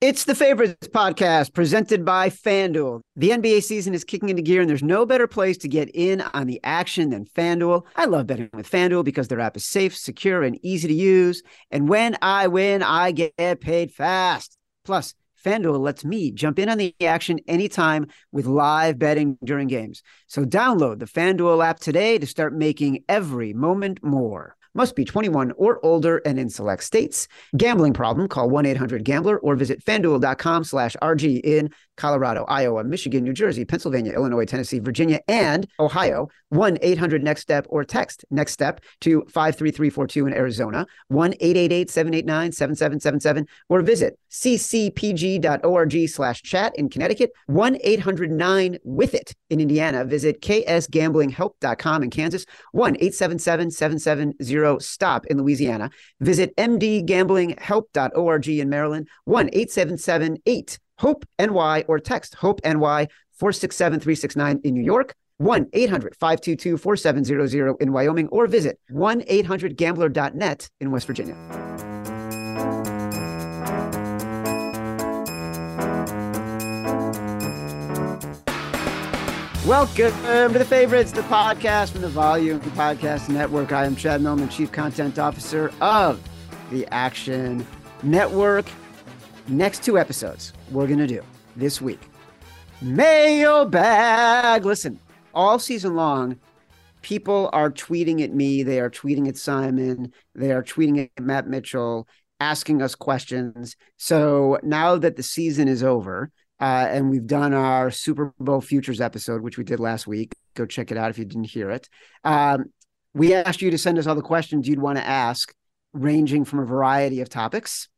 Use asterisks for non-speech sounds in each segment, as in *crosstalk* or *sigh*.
It's the Favorites podcast presented by FanDuel. The NBA season is kicking into gear, and there's no better place to get in on the action than FanDuel. I love betting with FanDuel because their app is safe, secure, and easy to use. And when I win, I get paid fast. Plus, FanDuel lets me jump in on the action anytime with live betting during games. So download the FanDuel app today to start making every moment more. Must be 21 or older and in select states. Gambling problem, call 1-800-GAMBLER or visit fanduel.com slash RG in Colorado, Iowa, Michigan, New Jersey, Pennsylvania, Illinois, Tennessee, Virginia, and Ohio. 1-800-NEXT-STEP or text NEXT STEP to 53342 in Arizona, 1-888-789-7777 or visit ccpg.org slash chat in Connecticut, 1-800-9-WITH-IT in Indiana. Visit ksgamblinghelp.com in Kansas, 1-877-770-STOP in Louisiana. Visit mdgamblinghelp.org in Maryland, 1-877-8 Hope NY or text Hope NY 467 369 in New York, 1 800 522 4700 in Wyoming, or visit 1 800 gambler.net in West Virginia. Welcome to the favorites, the podcast from the Volume Podcast Network. I am Chad Millman, Chief Content Officer of the Action Network. Next two episodes we're going to do this week mailbag. Listen, all season long, people are tweeting at me. They are tweeting at Simon. They are tweeting at Matt Mitchell, asking us questions. So now that the season is over, uh, and we've done our Super Bowl futures episode, which we did last week. Go check it out if you didn't hear it. Um, we asked you to send us all the questions you'd want to ask, ranging from a variety of topics.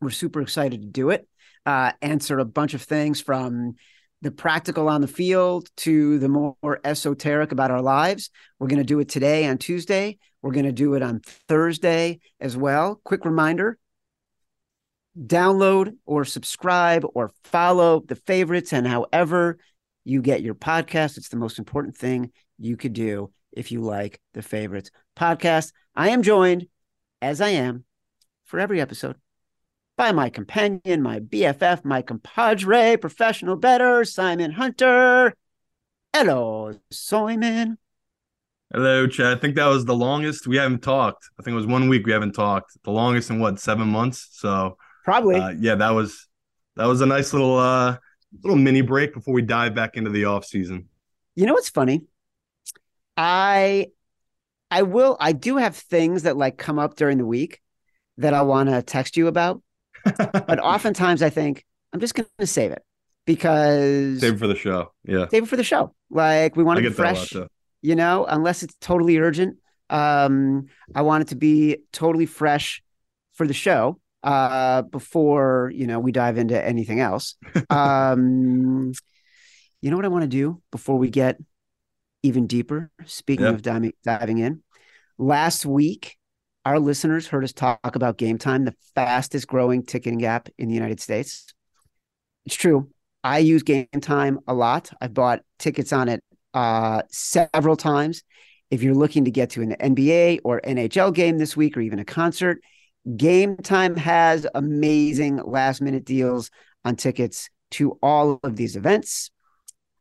We're super excited to do it. Uh, answer a bunch of things from the practical on the field to the more esoteric about our lives. We're going to do it today on Tuesday. We're going to do it on Thursday as well. Quick reminder download or subscribe or follow the favorites and however you get your podcast. It's the most important thing you could do if you like the favorites podcast. I am joined, as I am for every episode, by my companion, my BFF, my compadre, professional bettor, Simon Hunter. Hello, Simon. Hello, Chad. I think that was the longest we haven't talked. I think it was one week we haven't talked. The longest in what seven months. So Probably. uh, yeah, that was that was a nice little uh little mini break before we dive back into the off season. You know what's funny? I I will I do have things that like come up during the week that I want to text you about. *laughs* but oftentimes I think I'm just going to save it because Save it for the show. Yeah, save it for the show. Like we want it get lot fresh, you know, unless it's totally urgent. Um, I want it to be totally fresh for the show uh, before you know we dive into anything else. um, you know what I want to do before we get even deeper. Speaking Yeah. of diving diving in, last week our listeners heard us talk about Game Time, the fastest growing ticketing app in the United States. It's true. I use Game Time a lot. I've bought tickets on it uh, several times. If you're looking to get to an NBA or NHL game this week or even a concert, Game Time has amazing last minute deals on tickets to all of these events.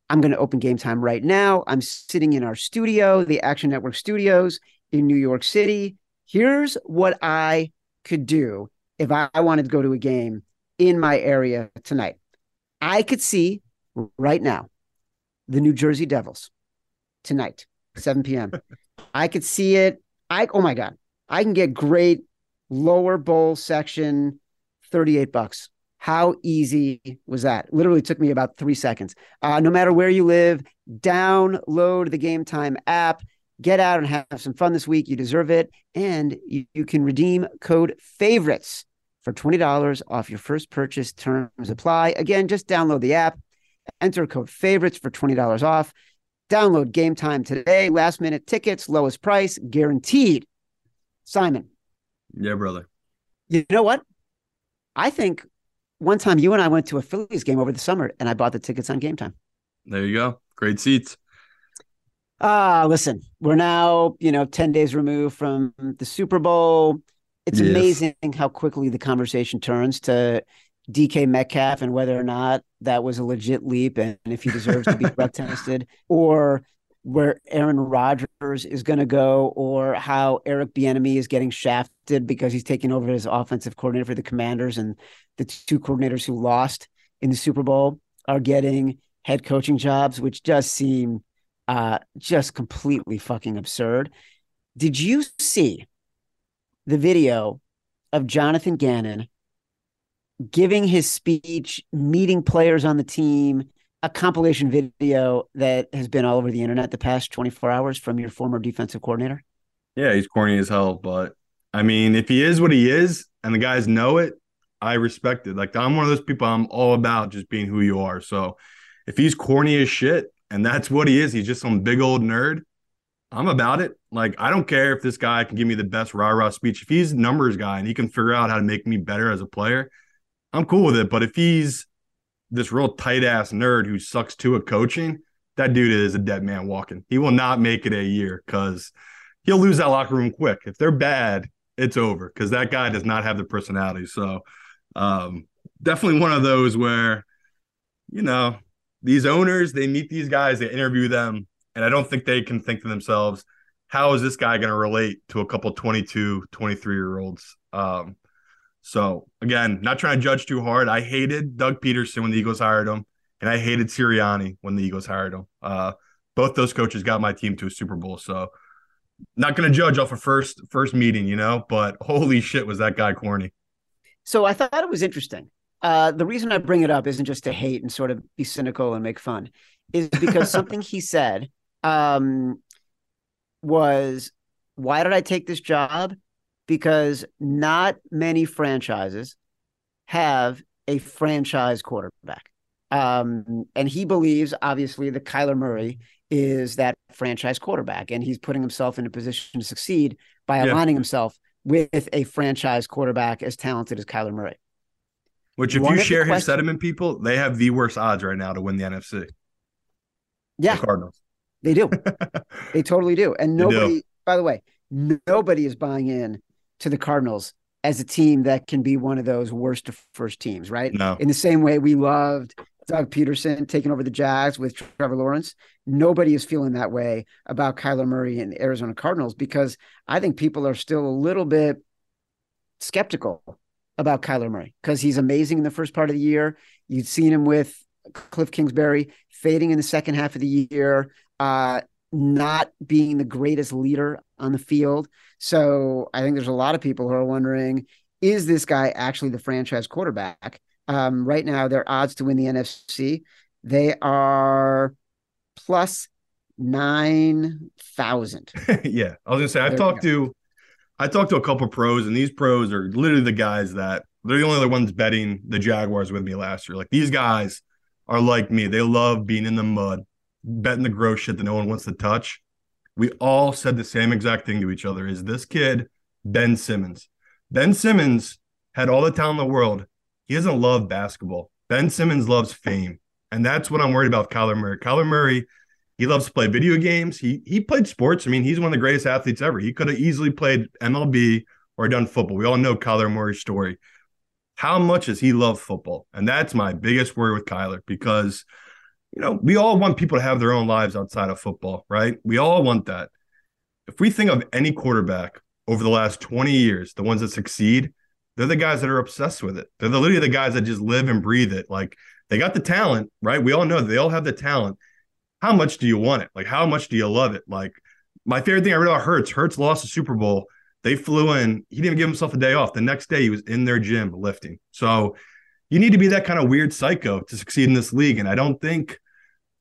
I'm going to open Game Time right now. I'm sitting in our studio, the Action Network studios in New York City. Here's what I could do if I wanted to go to a game in my area tonight. I could see right now the New Jersey Devils tonight, 7 p.m. I could see it. I oh my god, I can get great lower bowl section, 38 bucks. How easy was that? Literally took me about three seconds. Uh, no matter where you live, download the Game Time app. Get out and have some fun this week. You deserve it. And you, you can redeem code favorites for $20 off your first purchase. Terms apply. Again, just download the app, enter code favorites for $20 off. Download game time today. Last minute tickets, lowest price, guaranteed. Simon, Yeah, brother. you know what? I think one time you and I went to a Phillies game over the summer and I bought the tickets on game time. There you go. Great seats. Ah, listen, we're now, you know, 10 days removed from the Super Bowl. It's Yes. amazing how quickly the conversation turns to DK Metcalf and whether or not that was a legit leap and if he deserves to be *laughs* drug tested, or where Aaron Rodgers is going to go, or how Eric Bieniemy is getting shafted because he's taking over as offensive coordinator for the Commanders, and the two coordinators who lost in the Super Bowl are getting head coaching jobs, which does seem uh, just completely fucking absurd. Did you see the video of Jonathan Gannon giving his speech, meeting players on the team, a compilation video that has been all over the internet the past 24 hours from your former defensive coordinator? Yeah, he's corny as hell, but I mean, if he is what he is and the guys know it, I respect it. Like I'm one of those people I'm all about just being who you are. So if he's corny as shit and that's what he is, he's just some big old nerd. I'm about it. Like, I don't care if this guy can give me the best rah rah speech. If he's numbers guy and he can figure out how to make me better as a player, I'm cool with it. But if he's this real tight ass nerd who sucks to at coaching, that dude is a dead man walking. He will not make it a year because he'll lose that locker room quick. If they're bad, it's over because that guy does not have the personality. So, um, definitely one of those where, you know, these owners, they meet these guys, they interview them, and I don't think they can think to themselves, how is this guy going to relate to a couple 22, 23 year olds? Um, so again, not trying to judge too hard. I hated Doug Pederson when the Eagles hired him, and I hated Sirianni when the Eagles hired him. Uh, both those coaches got my team to a Super Bowl. So not going to judge off a first first meeting, you know. But holy shit, was that guy corny? So I thought it was interesting. Uh, the reason I bring it up isn't just to hate and sort of be cynical and make fun, is because *laughs* something he said um, was, "Why did I take this job? Because not many franchises have a franchise quarterback." Um, and he believes, obviously, that Kyler Murray is that franchise quarterback, and he's putting himself in a position to succeed by yeah. aligning himself with a franchise quarterback as talented as Kyler Murray. Which, if One you share his sentiment, people, they have the worst odds right now to win the NFC. Yeah, the Cardinals. They do. *laughs* they totally do. And nobody, do. by the way, nobody is buying in to the Cardinals as a team that can be one of those worst to first teams, right? No. In the same way we loved Doug Pederson taking over the Jags with Trevor Lawrence. Nobody is feeling that way about Kyler Murray and Arizona Cardinals because I think people are still a little bit skeptical about Kyler Murray because he's amazing in the first part of the year. You'd seen him with Cliff Kingsbury fading in the second half of the year, uh, not being the greatest leader on the field. So I think there's a lot of people who are wondering is this guy actually the franchise quarterback? Um, right now, their odds to win the NFC, they are plus 9,000. *laughs* yeah. I was going to say, I talked to I talked to a couple pros, and these pros are literally the guys that they're the only other ones betting the Jaguars with me last year. Like these guys are like me. They love being in the mud, betting the gross shit that no one wants to touch. We all said the same exact thing to each other is this kid, Ben Simmons. Ben Simmons had all the talent in the world. He doesn't love basketball. Ben Simmons loves fame. And that's what I'm worried about Kyler Murray. Kyler Murray he loves to play video games. He he played sports. I mean, he's one of the greatest athletes ever. He could have easily played MLB or done football. We all know Kyler Murray's story. How much does he love football? And that's my biggest worry with Kyler because, you know, we all want people to have their own lives outside of football, right? We all want that. If we think of any quarterback over the last 20 years, the ones that succeed, they're the guys that are obsessed with it. They're the, literally the guys that just live and breathe it. Like they got the talent, right? We all know they all have the talent how much do you want it? Like, how much do you love it? Like, my favorite thing I read about Hurts, Hurts lost the Super Bowl. They flew in. He didn't give himself a day off. The next day, he was in their gym lifting. So, you need to be that kind of weird psycho to succeed in this league. And I don't think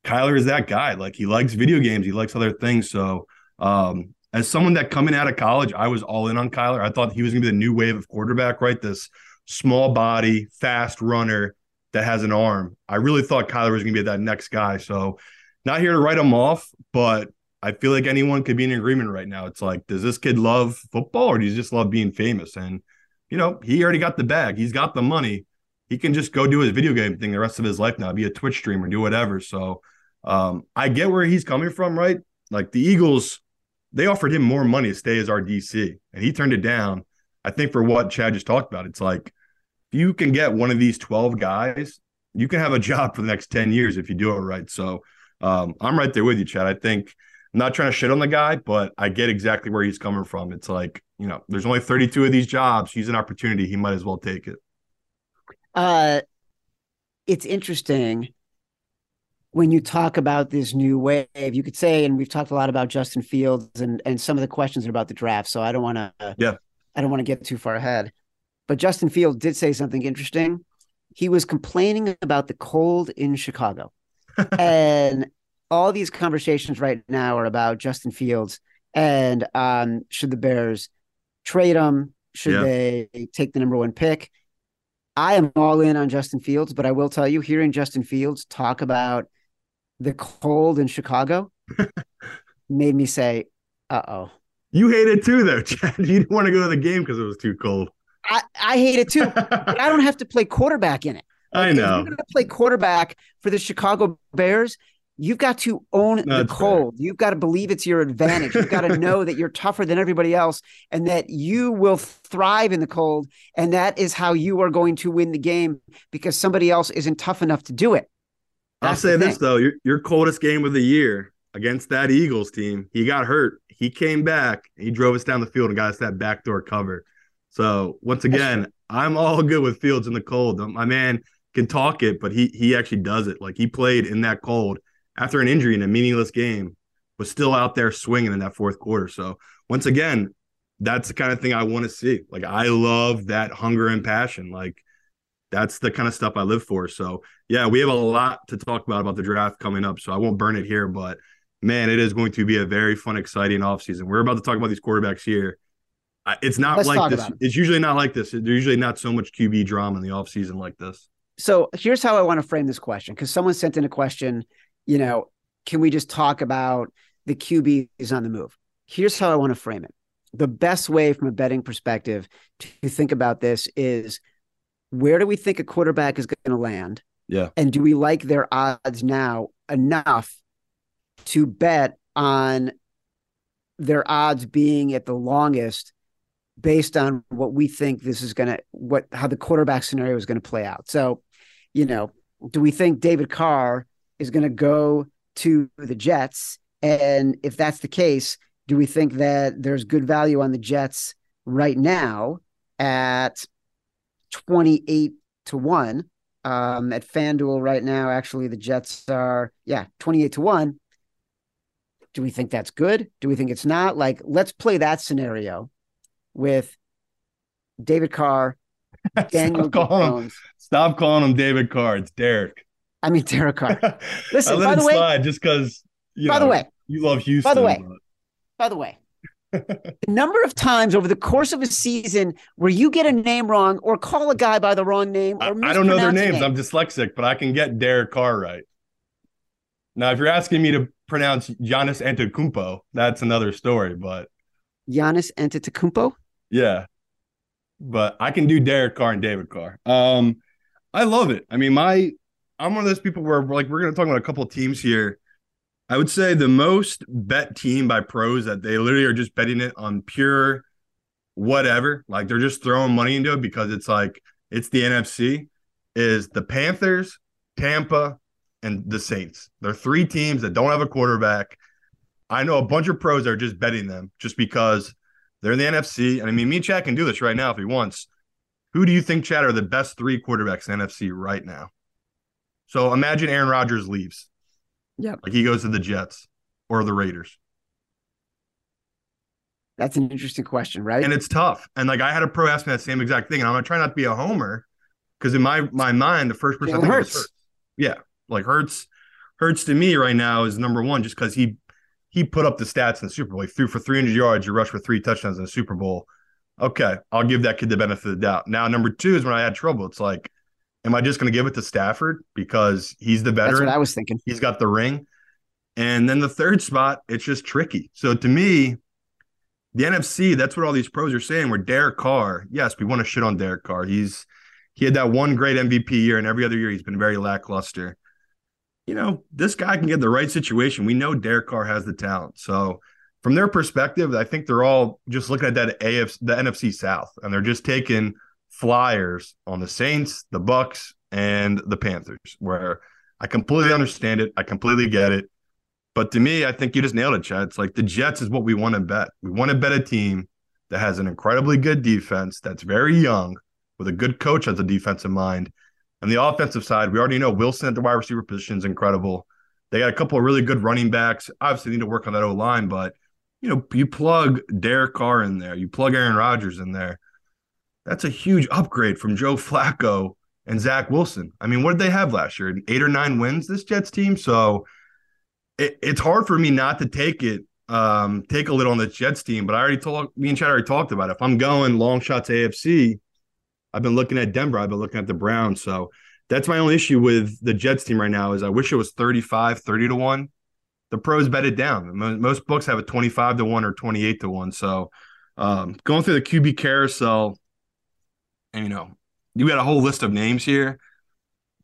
Kyler is that guy. Like, he likes video games, he likes other things. So, um, as someone that coming out of college, I was all in on Kyler. I thought he was going to be the new wave of quarterback, right? This small body, fast runner that has an arm. I really thought Kyler was going to be that next guy. So not here to write him off, but I feel like anyone could be in agreement right now. It's like, does this kid love football or does he just love being famous? And, you know, he already got the bag, he's got the money. He can just go do his video game thing the rest of his life now, be a Twitch streamer, do whatever. So um, I get where he's coming from, right? Like the Eagles, they offered him more money to stay as our DC, and he turned it down. I think for what Chad just talked about, it's like if you can get one of these 12 guys, you can have a *laughs* job for the next 10 years if you do it right. So um, I'm right there with you, Chad. I think I'm not trying to shit on the guy, but I get exactly where he's coming from. It's like, you know, there's only 32 of these jobs. He's an opportunity. He might as well take it. Uh, it's interesting when you talk about this new wave, you could say, and we've talked a lot about Justin Fields and and some of the questions are about the draft. So I don't want to, yeah, I don't want to get too far ahead. But Justin Fields did say something interesting. He was complaining about the cold in Chicago, *laughs* and all these conversations right now are about Justin Fields and um, should the Bears trade him? Should yeah. they take the number one pick? I am all in on Justin Fields, but I will tell you, hearing Justin Fields talk about the cold in Chicago *laughs* made me say, "Uh oh." You hate it too, though, Chad. *laughs* You didn't want to go to the game because it was too cold. I, I hate it too, but I don't have to play quarterback in it. *laughs* Like, I know. you're going to play quarterback for the Chicago Bears. You've got to own That's the cold. Fair. You've got to believe it's your advantage. You've got to *laughs* know that you're tougher than everybody else and that you will thrive in the cold. And that is how you are going to win the game because somebody else isn't tough enough to do it. That's I'll say this though, your your coldest game of the year against that Eagles team, he got hurt. He came back. He drove us down the field and got us that backdoor cover. So once again, I'm all good with Fields in the cold. My man can talk it, but he he actually does it. Like he played in that cold after an injury in a meaningless game, was still out there swinging in that fourth quarter. So once again, that's the kind of thing I want to see. Like I love that hunger and passion. Like that's the kind of stuff I live for. So yeah, we have a lot to talk about about the draft coming up. So I won't burn it here, but man, it is going to be a very fun, exciting offseason. We're about to talk about these quarterbacks here. It's not Let's like this. It. It's usually not like this. There's usually not so much QB drama in the offseason like this. So here's how I want to frame this question because someone sent in a question, you know, can we just talk about the QB is on the move? Here's how I want to frame it. The best way from a betting perspective to think about this is where do we think a quarterback is going to land? Yeah. And do we like their odds now enough to bet on their odds being at the longest based on what we think this is going to what how the quarterback scenario is going to play out. So, you know, do we think David Carr is going to go to the Jets and if that's the case, do we think that there's good value on the Jets right now at 28 to 1 um, at FanDuel right now. Actually, the Jets are, yeah, 28 to 1. Do we think that's good? Do we think it's not? Like, let's play that scenario with David Carr, *laughs* Daniel stop calling, him, stop calling him David Carr. It's Derek. I mean, Derek Carr. *laughs* Listen, by the way, just because, by know, the way, you love Houston. By the way, but... by the way, *laughs* the number of times over the course of a season where you get a name wrong or call a guy by the wrong name or I, I don't know their names. I'm dyslexic, but I can get Derek Carr right. Now, if you're asking me to pronounce Giannis Antetokounmpo, that's another story. But Giannis Antetokounmpo, yeah, but I can do Derek Carr and David Carr. Um, I love it. I mean, my I'm one of those people where like we're going to talk about a couple of teams here I would say the most bet team by pros that they literally are just betting it on pure whatever. Like they're just throwing money into it because it's like it's the NFC is the Panthers, Tampa, and the Saints. They're three teams that don't have a quarterback. I know a bunch of pros that are just betting them just because they're in the NFC. And I mean, me and Chad can do this right now if he wants. Who do you think, Chad, are the best three quarterbacks in NFC right now? So imagine Aaron Rodgers leaves. Yeah. Like he goes to the Jets or the Raiders. That's an interesting question, right? And it's tough. And like I had a pro ask me that same exact thing. And I'm gonna try not to be a homer because in my my mind, the first person I think hurts. hurts. Yeah. Like hurts hurts to me right now is number one, just because he he put up the stats in the Super Bowl. He threw for 300 yards, he rushed for three touchdowns in the Super Bowl. Okay, I'll give that kid the benefit of the doubt. Now, number two is when I had trouble. It's like Am I just going to give it to Stafford because he's the veteran? That's what I was thinking. He's got the ring. And then the third spot, it's just tricky. So to me, the NFC, that's what all these pros are saying. Where Derek Carr, yes, we want to shit on Derek Carr. He's he had that one great MVP year, and every other year he's been very lackluster. You know, this guy can get the right situation. We know Derek Carr has the talent. So from their perspective, I think they're all just looking at that AFC, the NFC South, and they're just taking flyers on the Saints, the Bucs, and the Panthers, where I completely understand it. I completely get it. But to me, I think you just nailed it, Chad. It's like the Jets is what we want to bet. We want to bet a team that has an incredibly good defense, that's very young, with a good coach as a defensive mind. And the offensive side, we already know Wilson at the wide receiver position is incredible. They got a couple of really good running backs. Obviously, need to work on that O line, but you know, you plug Derek Carr in there, you plug Aaron Rodgers in there. That's a huge upgrade from Joe Flacco and Zach Wilson. I mean, what did they have last year? Eight or nine wins, this Jets team. So it, it's hard for me not to take it, um, take a little on the Jets team. But I already told me and Chad already talked about it. If I'm going long shots AFC, I've been looking at Denver. I've been looking at the Browns. So that's my only issue with the Jets team right now is I wish it was 35, 30 to 1. The pros bet it down. Most books have a 25 to 1 or 28 to 1. So um, going through the QB carousel, and you know, you got a whole list of names here.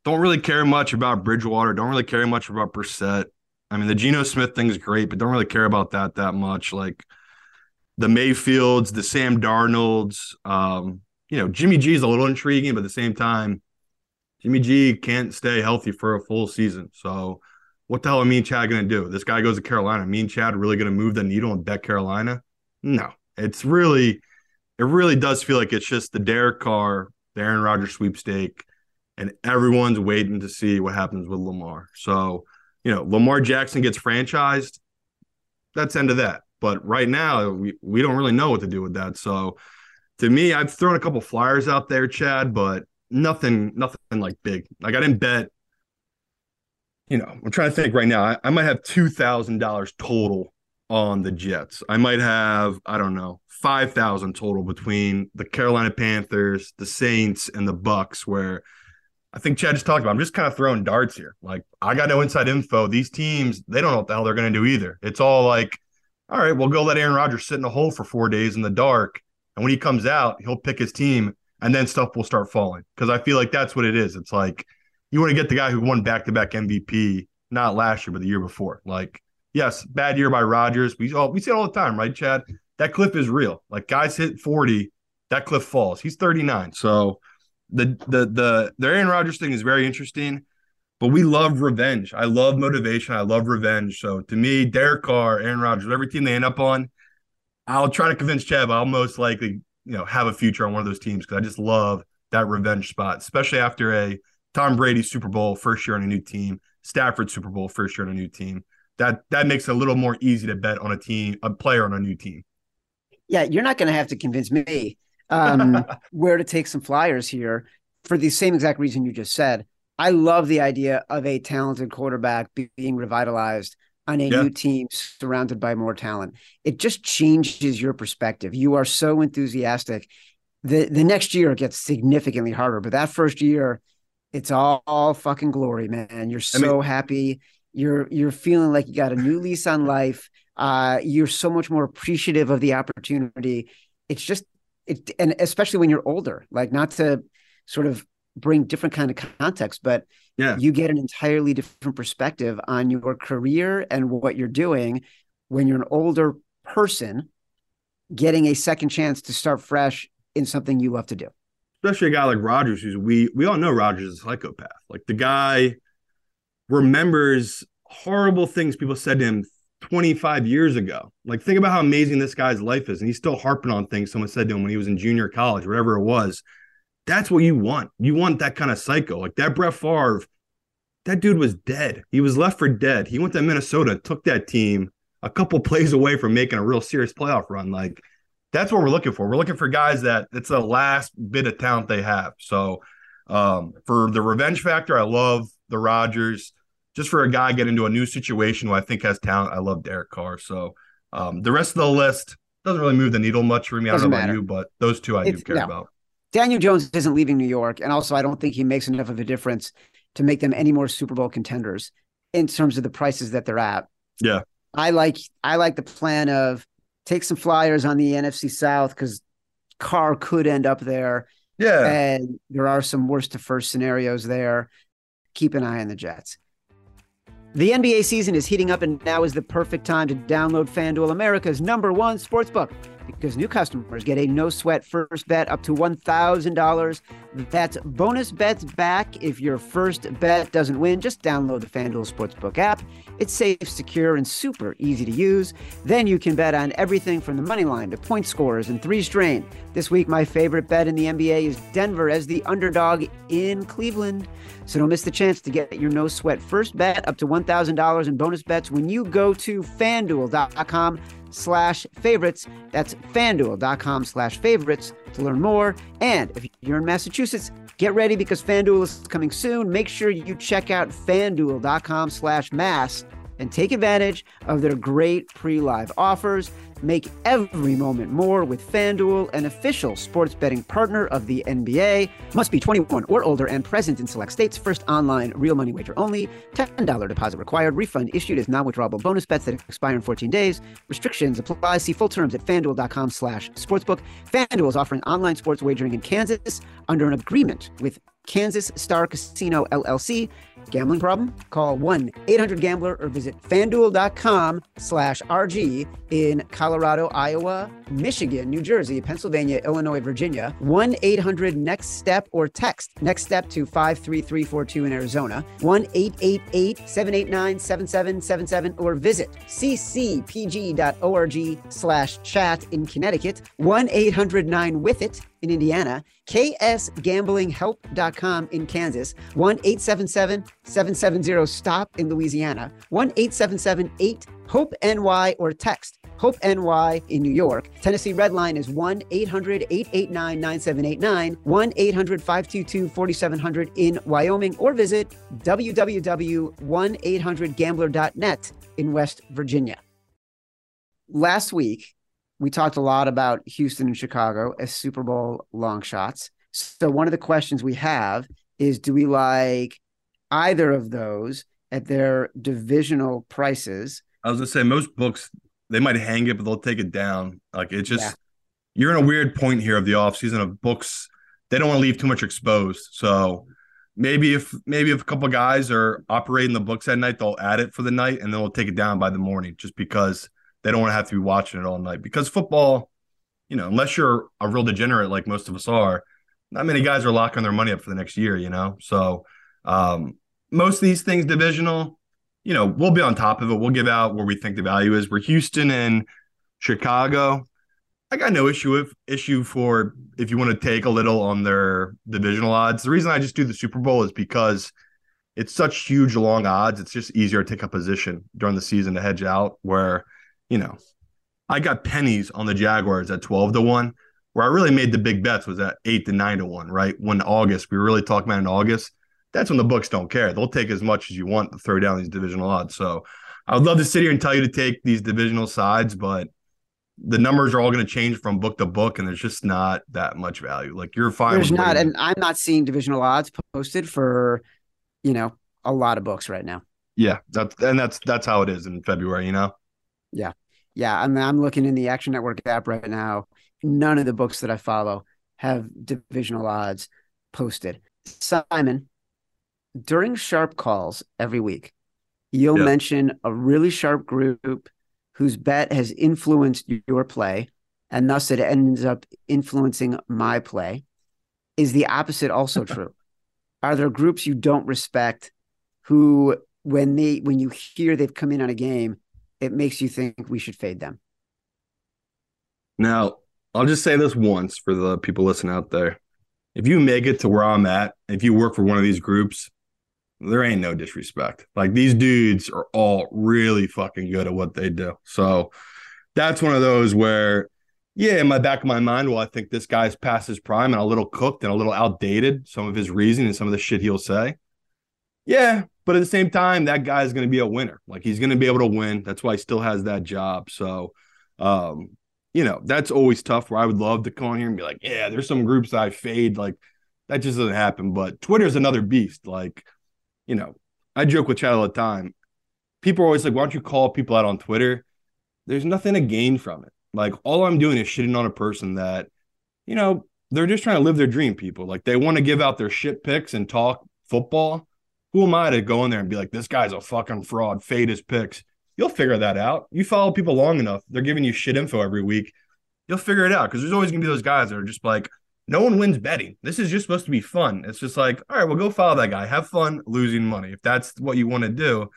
Don't really care much about Bridgewater. Don't really care much about Brissett. I mean, the Geno Smith thing is great, but don't really care about that that much. Like the Mayfields, the Sam Darnolds, um, you know, Jimmy G is a little intriguing, but at the same time, Jimmy G can't stay healthy for a full season. So, what the hell are me and Chad going to do? This guy goes to Carolina. Me and Chad really going to move the needle and bet Carolina? No, it's really, it really does feel like it's just the Derek Carr, the Aaron Rodgers sweepstake, and everyone's waiting to see what happens with Lamar. So, you know, Lamar Jackson gets franchised. That's end of that. But right now, we, we don't really know what to do with that. So, to me, I've thrown a couple flyers out there, Chad, but nothing, nothing like big. Like I didn't bet. You know, I'm trying to think right now. I, I might have two thousand dollars total on the Jets. I might have, I don't know, five thousand total between the Carolina Panthers, the Saints, and the Bucs. Where I think Chad just talked about. I'm just kind of throwing darts here. Like I got no inside info. These teams, they don't know what the hell they're going to do either. It's all like, all right, we'll go let Aaron Rodgers sit in a hole for four days in the dark and when he comes out, he'll pick his team and then stuff will start falling. Because I feel like that's what it is. It's like you want to get the guy who won back to back MVP, not last year, but the year before. Like, yes, bad year by Rodgers. We all oh, we see it all the time, right, Chad? That cliff is real. Like guys hit 40, that cliff falls. He's 39. So the the the the Aaron Rodgers thing is very interesting. But we love revenge. I love motivation. I love revenge. So to me, Derek Carr, Aaron Rodgers, every team they end up on, I'll try to convince Chev I'll most likely, you know, have a future on one of those teams because I just love that revenge spot, especially after a Tom Brady Super Bowl first year on a new team, Stafford Super Bowl first year on a new team. That that makes it a little more easy to bet on a team, a player on a new team. Yeah, you're not going to have to convince me um, *laughs* where to take some flyers here for the same exact reason you just said. I love the idea of a talented quarterback being revitalized on a yeah. new team surrounded by more talent. It just changes your perspective. You are so enthusiastic. The the next year gets significantly harder, but that first year, it's all, all fucking glory, man. You're so I mean, happy. You're you're feeling like you got a new lease on life. Uh, you're so much more appreciative of the opportunity. It's just it, and especially when you're older. Like not to sort of bring different kind of context, but yeah. you get an entirely different perspective on your career and what you're doing when you're an older person getting a second chance to start fresh in something you love to do. Especially a guy like Rodgers, who's we we all know Rodgers is a psychopath. Like the guy remembers horrible things people said to him 25 years ago. Like think about how amazing this guy's life is. And he's still harping on things someone said to him when he was in junior college, whatever it was. That's what you want. You want that kind of psycho. Like that Brett Favre, that dude was dead. He was left for dead. He went to Minnesota, took that team a couple *laughs* plays away from making a real serious playoff run. Like that's what we're looking for. We're looking for guys that it's the last bit of talent they have. So um, for the revenge factor, I love the Rodgers. Just for a guy getting into a new situation who I think has talent, I love Derek Carr. So um, the rest of the list doesn't really move the needle much for me. Doesn't I don't know matter. about you, but those two I it's, do care no. about. Daniel Jones isn't leaving New York, and also I don't think he makes enough of a difference to make them any more Super Bowl contenders in terms of the prices that they're at. Yeah, I like I like the plan of take some flyers on the NFC South because Carr could end up there. Yeah, and there are some worst to first scenarios there. Keep an eye on the Jets. The NBA season is heating up, and now is the perfect time to download FanDuel America's number one sportsbook. because new customers get a no sweat first bet up to $1,000. That's bonus bets back if your first bet doesn't win. Just download the FanDuel Sportsbook app. It's safe, secure, and super easy to use. Then you can bet on everything from the money line to point scores and three strain. This week, my favorite bet in the NBA is Denver as the underdog in Cleveland. So don't miss the chance to get your no sweat first bet up to $1,000 in bonus bets when you go to fanduel.com slash favorites. That's fanduel.com slash favorites to learn more. And if you're in Massachusetts, get ready because FanDuel is coming soon. Make sure you check out fanduel.com slash mass and take advantage of their great pre-live offers. Make every moment more with FanDuel, an official sports betting partner of the NBA. Must be 21 or older and present in select states. First online real money wager only. $10 deposit required. Refund issued as non-withdrawable bonus bets that expire in 14 days. Restrictions apply. See full terms at fanduel.com slash sportsbook. FanDuel is offering online sports wagering in Kansas under an agreement with Kansas Star Casino LLC. Gambling problem? Call 1-800-GAMBLER or visit fanduel.com slash RG in Colorado, Iowa, Michigan, New Jersey, Pennsylvania, Illinois, Virginia. 1-800-NEXT-STEP or text NEXT STEP to 53342 in Arizona. 1-888-789-7777 or visit ccpg.org slash chat in Connecticut. 1-800-9-WITH-IT in Indiana, ksgamblinghelp.com in Kansas, 1 877 770 STOP in Louisiana, 1 877 8 HOPE NY or text Hope NY in New York. Tennessee Red Line is 1 800 889 9789, 1 800 522 4700 in Wyoming, or visit www.1800gambler.net in West Virginia. Last week, we talked a lot about Houston and Chicago as Super Bowl long shots. So one of the questions we have is do we like either of those at their divisional prices? I was gonna say most books they might hang it, but they'll take it down. Like it just yeah. you're in a weird point here of the offseason of books. They don't want to leave too much exposed. So maybe if maybe if a couple guys are operating the books at night, they'll add it for the night and then they'll take it down by the morning just because they don't want to have to be watching it all night because football, you know, unless you're a real degenerate like most of us are, not many guys are locking their money up for the next year, you know. So um, most of these things divisional, you know, we'll be on top of it. We'll give out where we think the value is. We're Houston and Chicago. I got no issue with issue for if you want to take a little on their divisional odds. The reason I just do the Super Bowl is because it's such huge long odds. It's just easier to take a position during the season to hedge out where you know, I got pennies on the Jaguars at 12 to 1. Where I really made the big bets was at 8 to 9 to 1, right? When August, we were really talking about in August. That's when the books don't care. They'll take as much as you want to throw down these divisional odds. So I would love to sit here and tell you to take these divisional sides, but the numbers are all going to change from book to book, and there's just not that much value. Like you're fine. There's not, and I'm not seeing divisional odds posted for, you know, a lot of books right now. Yeah, that's and that's that's how it is in February. You know. Yeah. Yeah. I mean, I'm looking in the Action Network app right now. None of the books that I follow have divisional odds posted. Simon, during sharp calls every week, you'll yep. mention a really sharp group whose bet has influenced your play, and thus it ends up influencing my play. Is the opposite also *laughs* true? Are there groups you don't respect who, when they when you hear they've come in on a game, it makes you think we should fade them. Now, I'll just say this once for the people listening out there. If you make it to where I'm at, if you work for one of these groups, there ain't no disrespect. Like these dudes are all really fucking good at what they do. So that's one of those where, yeah, in my back of my mind, well, I think this guy's past his prime and a little cooked and a little outdated, some of his reasoning and some of the shit he'll say. Yeah, but at the same time, that guy is going to be a winner. Like he's going to be able to win. That's why he still has that job. So, um, you know, that's always tough. Where I would love to come on here and be like, yeah, there's some groups I fade. Like that just doesn't happen. But Twitter's another beast. Like, you know, I joke with Chad all the time. People are always like, why don't you call people out on Twitter? There's nothing to gain from it. Like all I'm doing is shitting on a person that, you know, they're just trying to live their dream. People like they want to give out their shit picks and talk football who am I to go in there and be like, this guy's a fucking fraud, fade his picks? You'll figure that out. You follow people long enough, they're giving you shit info every week. you'll figure it out because there's always gonna be those guys that are just like, no one wins betting. This is just supposed to be fun. It's just like, all right, well, go follow that guy. Have fun losing money. If that's what you want to do,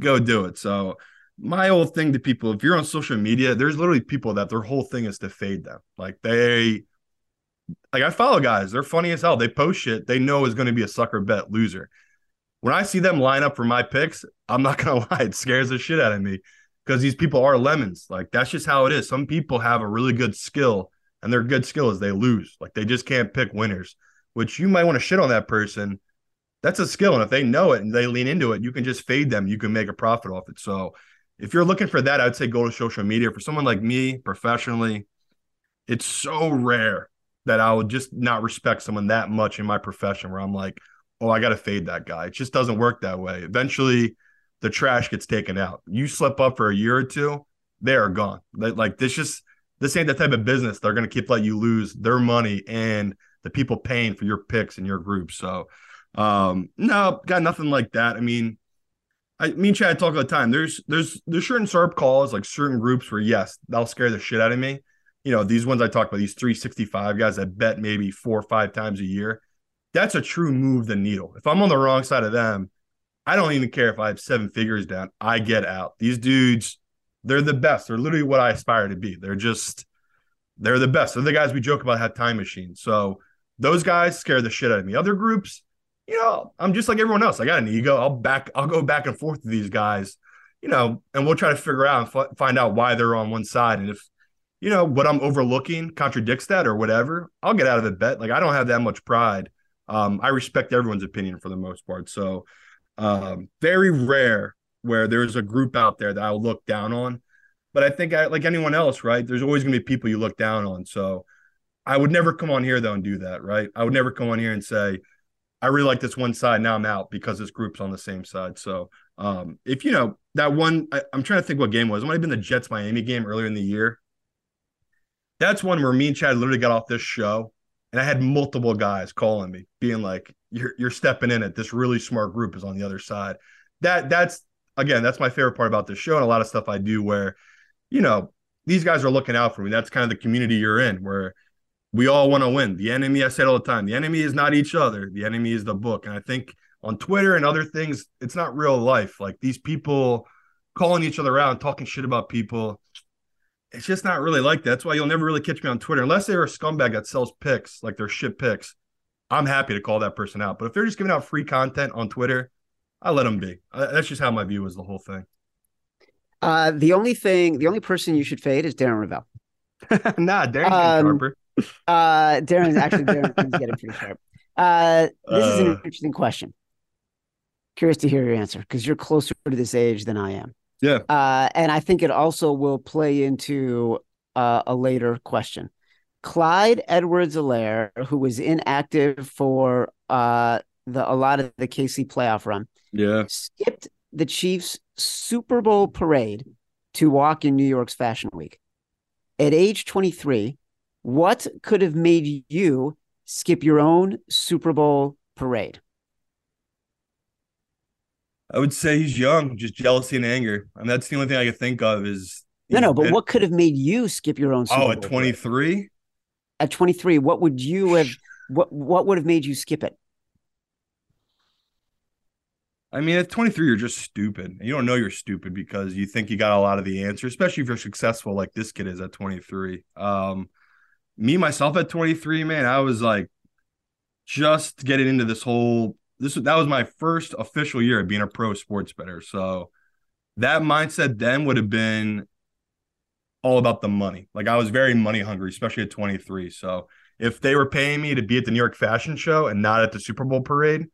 go do it. So my old thing to people, if you're on social media, there's literally people that their whole thing is to fade them. Like they like I follow guys, they're funny as hell. They post shit they know is going to be a sucker bet loser. When I see them line up for my picks, I'm not gonna *laughs* lie, it scares the shit out of me because these people are lemons. Like that's just how it is. Some people have a really good skill, and their good skill is they lose. Like they just can't pick winners, which you might want to shit on that person. That's a skill, and if they know it and they lean into it, you can just fade them. You can make a profit off it. So if you're looking for that, I'd say go to social media. For someone like me, professionally, it's so rare that I would just not respect someone that much in my profession where I'm like, oh, I got to fade that guy. It just doesn't work that way. Eventually, the trash gets taken out. You slip up for a year or two, they are gone. Like this just this ain't the type of business they're going to keep letting you lose their money and the people paying for your picks and your group. So, um, no, got nothing like that. I mean, I me and Chad talk all the time. There's there's there's certain sharp calls, like certain groups where yes, that'll scare the shit out of me. You know, these ones I talk about, these 365 guys that bet maybe four or five times a year. That's a true move the needle. If I'm on the wrong side of them, I don't even care if I have seven figures down. I get out. These dudes, they're the best. They're literally what I aspire to be. They're just they're the best. They're the guys we joke about have time machines. So those guys scare the shit out of me. Other groups, you know, I'm just like everyone else. I got an ego. I'll back, I'll go back and forth with these guys, you know, and we'll try to figure out and f- find out why they're on one side. And if, you know, what I'm overlooking contradicts that or whatever, I'll get out of the bet. Like I don't have that much pride. Um, I respect everyone's opinion for the most part. So, um, very rare where there's a group out there that I'll look down on. But I think I, like anyone else, right? There's always going to be people you look down on. So I would never come on here though and do that, right? I would never come on here and say, I really like this one side. Now I'm out because this group's on the same side. So um, if you know that one, I, am trying to think what game was. It might have been the Jets Miami game earlier in the year. That's one where me and Chad literally got off this show, and I had multiple guys calling me, being like, "You're you're stepping in it. This really smart group is on the other side." That that's again, that's my favorite part about this show and a lot of stuff I do where, you know, these guys are looking out for me. That's kind of the community you're in where we all want to win. The enemy, I said all the time, the enemy is not each other. The enemy is the book. And I think on Twitter and other things, it's not real life. Like these people calling each other out talking shit about people. It's just not really like that. That's why you'll never really catch me on Twitter unless they're a scumbag that sells picks, like their shit picks. I'm happy to call that person out. But if they're just giving out free content on Twitter, I let them be. That's just how my view is the whole thing. Uh, the only thing, the only person you should fade is Darren Rovell. *laughs* nah, Darren's um, sharper. Uh, Darren's actually *laughs* Darren's getting pretty sharp. Uh, this uh, is an uh. interesting question. Curious to hear your answer because you're closer to this age than I am. Yeah. Uh, and I think it also will play into uh, a later question. Clyde Edwards-Helaire, who was inactive for uh, the a lot of the KC playoff run, yeah, skipped the Chiefs Super Bowl parade to walk in New York's Fashion Week. At age 23, what could have made you skip your own Super Bowl parade? I would say he's young, just jealousy and anger. I mean, that's the only thing I can think of is no, no. But what could have made you skip your own? Super oh, at twenty three. At twenty three, what would you have? What What would have made you skip it? I mean, at 23, you're just stupid. You don't know you're stupid because you think you got a lot of the answers, especially if you're successful like this kid is at 23. Um, me myself at 23, man, I was like just getting into this whole this that was my first official year of being a pro sports bettor. So that mindset then would have been all about the money. Like I was very money hungry, especially at 23. So if they were paying me to be at the New York Fashion Show and not at the Super Bowl parade,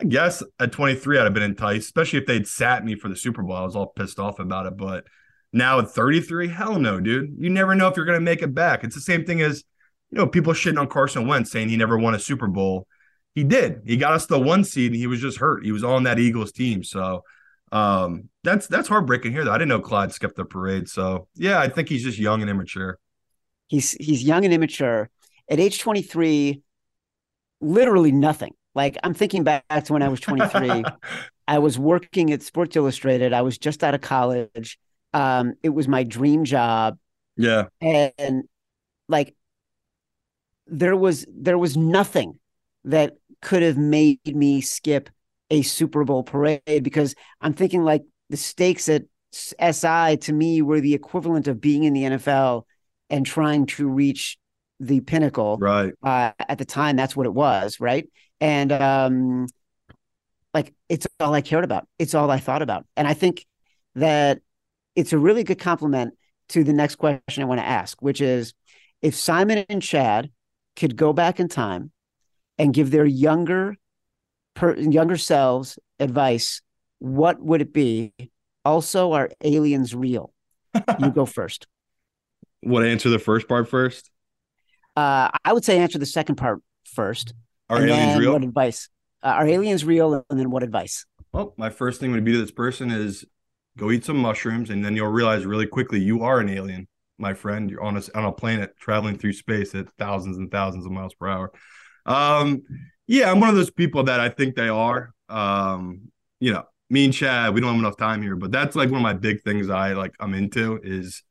I guess at 23 I'd have been enticed, especially if they'd sat me for the Super Bowl. I was all pissed off about it, but now at 33, hell no, dude. You never know if you're going to make it back. It's the same thing as, you know, people shitting on Carson Wentz saying he never won a Super Bowl. He did. He got us the one seed and he was just hurt. He was on that Eagles team. So um, that's that's heartbreaking here though. I didn't know Clyde skipped the parade. So yeah, I think he's just young and immature. He's he's young and immature. At age 23, literally nothing. Like I'm thinking back to when I was 23. *laughs* I was working at Sports Illustrated. I was just out of college. Um, it was my dream job. Yeah. And like there was there was nothing that could have made me skip a Super Bowl parade because I'm thinking like the stakes at SI to me were the equivalent of being in the NFL and trying to reach the pinnacle. Right. Uh, at the time, that's what it was. Right. And um, like it's all I cared about. It's all I thought about. And I think that it's a really good compliment to the next question I want to ask, which is if Simon and Chad could go back in time and give their younger per, younger selves advice, what would it be? Also, are aliens real? you go *laughs* first. What answer the first part first? Uh, I would say answer the second part first. Are aliens real? What advice? Uh, are aliens real? And then what advice? Well, my first thing would be to this person is go eat some mushrooms, and then you'll realize really quickly you are an alien, my friend. You're on a on a planet traveling through space at thousands and thousands of miles per hour. Um, yeah, I'm one of those people that I think they are. Um, you know, me and Chad, we don't have enough time here, but that's like one of my big things I like I'm into is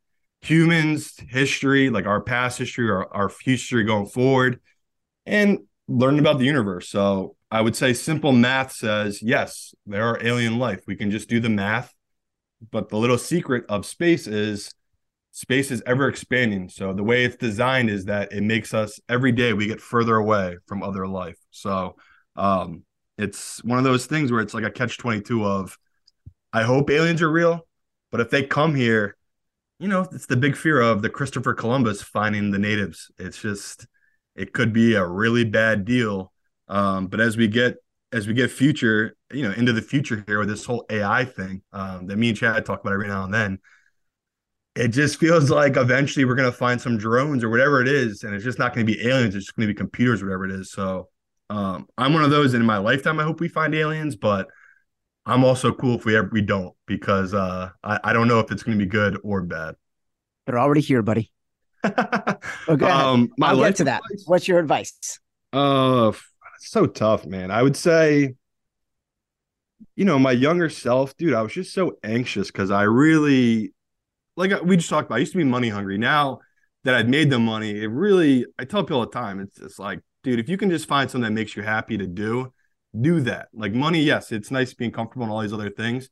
humans, history, like our past history, our, our future going forward, and learning about the universe. So I would say simple math says yes, there are alien life. We can just do the math. But the little secret of space is space is ever expanding. So the way it's designed is that it makes us every day we get further away from other life. So um, it's one of those things where it's like a catch 22 of I hope aliens are real, but if they come here, you know, it's the big fear of the Christopher Columbus finding the natives. It's just it could be a really bad deal. Um, but as we get as we get future, you know, into the future here with this whole AI thing um, that me and Chad talk about every now and then, it just feels like eventually we're going to find some drones or whatever it is and it's just not going to be aliens it's just going to be computers whatever it is. So um, i'm one of those in my lifetime i hope we find aliens but i'm also cool if we ever we don't because uh, I, I don't know if it's going to be good or bad. They're already here buddy. *laughs* Okay um, my I'll get to that. advice, what's your advice? Uh so tough man. I would say you know my younger self dude i was just so anxious because i really like uh, we just talked about, I used to be money hungry. Now that I've made the money, it really, I tell people all the time, it's just like, dude, if you can just find something that makes you happy to do, do that. Like money, yes, it's nice being comfortable and all these other things.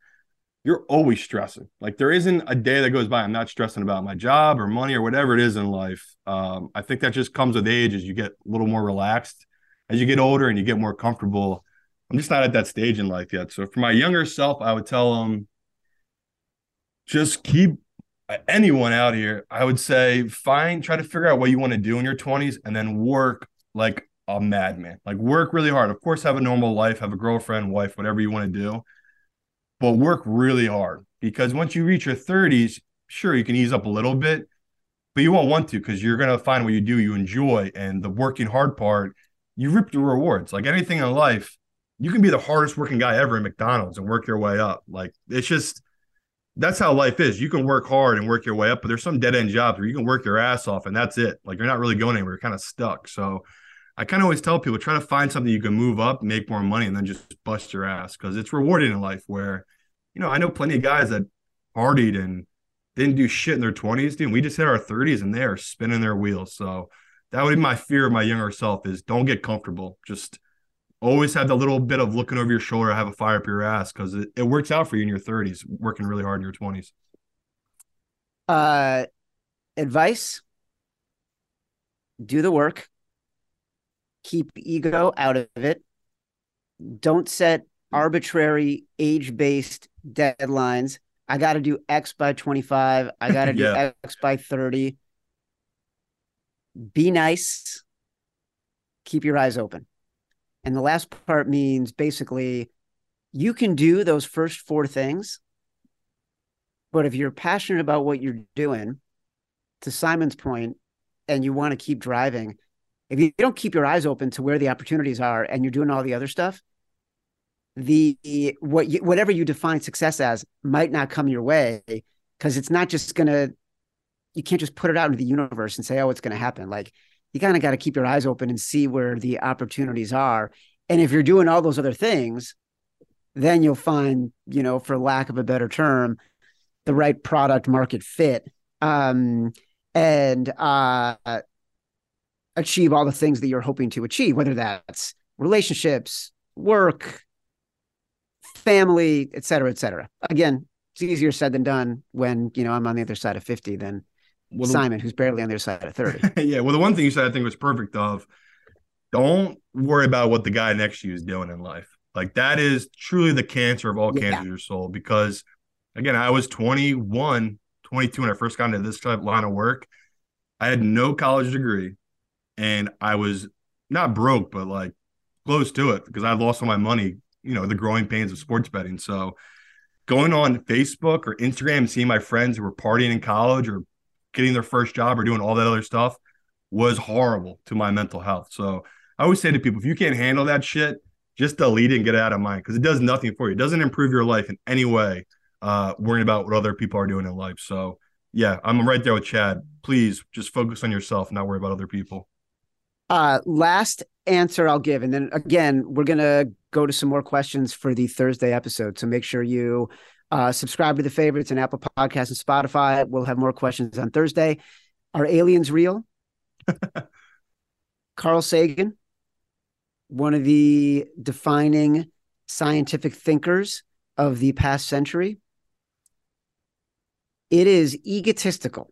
You're always stressing. Like there isn't a day that goes by I'm not stressing about my job or money or whatever it is in life. Um, I think that just comes with age as you get a little more relaxed, as you get older and you get more comfortable. I'm just not at that stage in life yet. So for my younger self, I would tell them just keep Uh, anyone out here, I would say find, try to figure out what you want to do in your 20s and then work like a madman. Like work really hard. Of course, have a normal life, have a girlfriend, wife, whatever you want to do, but work really hard because once you reach your 30s, sure, you can ease up a little bit, but you won't want to because you're going to find what you do you enjoy. And the working hard part, you reap the rewards. Like anything in life, you can be the hardest working guy ever in McDonald's and work your way up. Like it's just, that's how life is. You can work hard and work your way up, but there's some dead end jobs where you can work your ass off and that's it. Like you're not really going anywhere. You're kind of stuck. So I kind of always tell people try to find something you can move up, make more money, and then just bust your ass because it's rewarding in life. Where, you know, I know plenty of guys that partied and didn't do shit in their 20s, dude. We just hit our 30s and they are spinning their wheels. So that would be my fear of my younger self is don't get comfortable. Just always have that little bit of looking over your shoulder, I have a fire up your ass because it, it works out for you in your 30s, working really hard in your 20s. Uh, advice do the work, keep ego out of it, don't set arbitrary age based deadlines. I got to do X by 25, I got to *laughs* do yeah. X by 30. Be nice, keep your eyes open. And the last part means basically you can do those first four things. But if you're passionate about what you're doing, to Simon's point, and you want to keep driving, if you don't keep your eyes open to where the opportunities are and you're doing all the other stuff, the what you, whatever you define success as might not come your way because it's not just gonna you can't just put it out into the universe and say oh it's gonna happen like you kind of got to keep your eyes open and see where the opportunities are. And if you're doing all those other things, then you'll find, you know, for lack of a better term, the right product market fit. Um, and uh, achieve all the things that you're hoping to achieve, whether that's relationships, work, family, et cetera, et cetera. Again, it's easier said than done when, you know, I'm on the other side of 50 than well, Simon, who's barely on their side of 30. *laughs* yeah. Well, the one thing you said I think was perfect of don't worry about what the guy next to you is doing in life. Like that is truly the cancer of all yeah. cancers of your soul. Because again, I was 21, 22 when I first got into this type line of work. I had no college degree and I was not broke, but like close to it because I lost all my money, you know, the growing pains of sports betting. So going on Facebook or Instagram and seeing my friends who were partying in college or getting their first job or doing all that other stuff was horrible to my mental health. So I always say to people, if you can't handle that shit, just delete it and get it out of mind because it does nothing for you. It doesn't improve your life in any way. Uh, worrying about what other people are doing in life. So yeah, I'm right there with Chad. Please just focus on yourself, not worry about other people. Uh, last answer I'll give, and then again, we're gonna go to some more questions for the Thursday episode. So make sure you uh, subscribe to the favorites and Apple Podcasts and Spotify. We'll have more questions on Thursday. Are aliens real? *laughs* Carl Sagan, one of the defining scientific thinkers of the past century. It is egotistical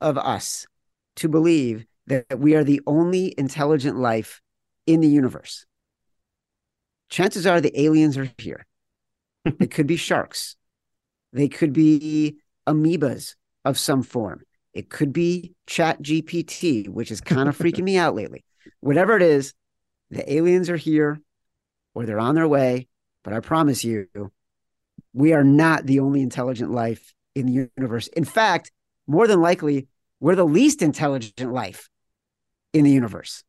of us to believe that we are the only intelligent life in the universe. Chances are the aliens are here. It could be sharks. They could be amoebas of some form. It could be Chat GPT, which is kind of *laughs* freaking me out lately. Whatever it is, the aliens are here or they're on their way. But I promise you, we are not the only intelligent life in the universe. In fact, more than likely, we're the least intelligent life in the universe.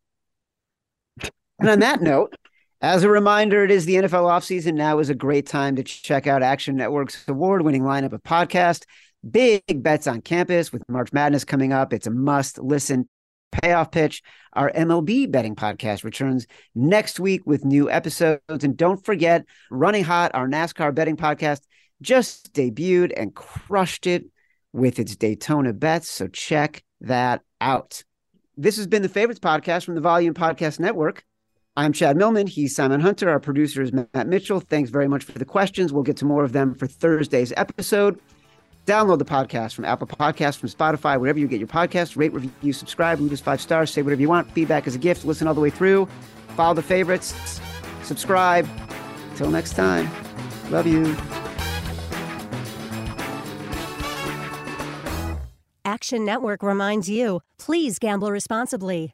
And on that *laughs* note, as a reminder, it is the NFL offseason. Now is a great time to check out Action Network's award winning lineup of podcasts. Big bets on campus with March Madness coming up. It's a must listen payoff pitch. Our MLB betting podcast returns next week with new episodes. And don't forget, Running Hot, our NASCAR betting podcast, just debuted and crushed it with its Daytona bets. So check that out. This has been the Favorites Podcast from the Volume Podcast Network. I'm Chad Millman. He's Simon Hunter. Our producer is Matt Mitchell. Thanks very much for the questions. We'll get to more of them for Thursday's episode. Download the podcast from Apple Podcasts, from Spotify, wherever you get your podcasts. Rate, review, subscribe, leave us five stars, say whatever you want. Feedback is a gift. Listen all the way through. Follow the favorites. Subscribe. Until next time. Love you. Action Network reminds you please gamble responsibly.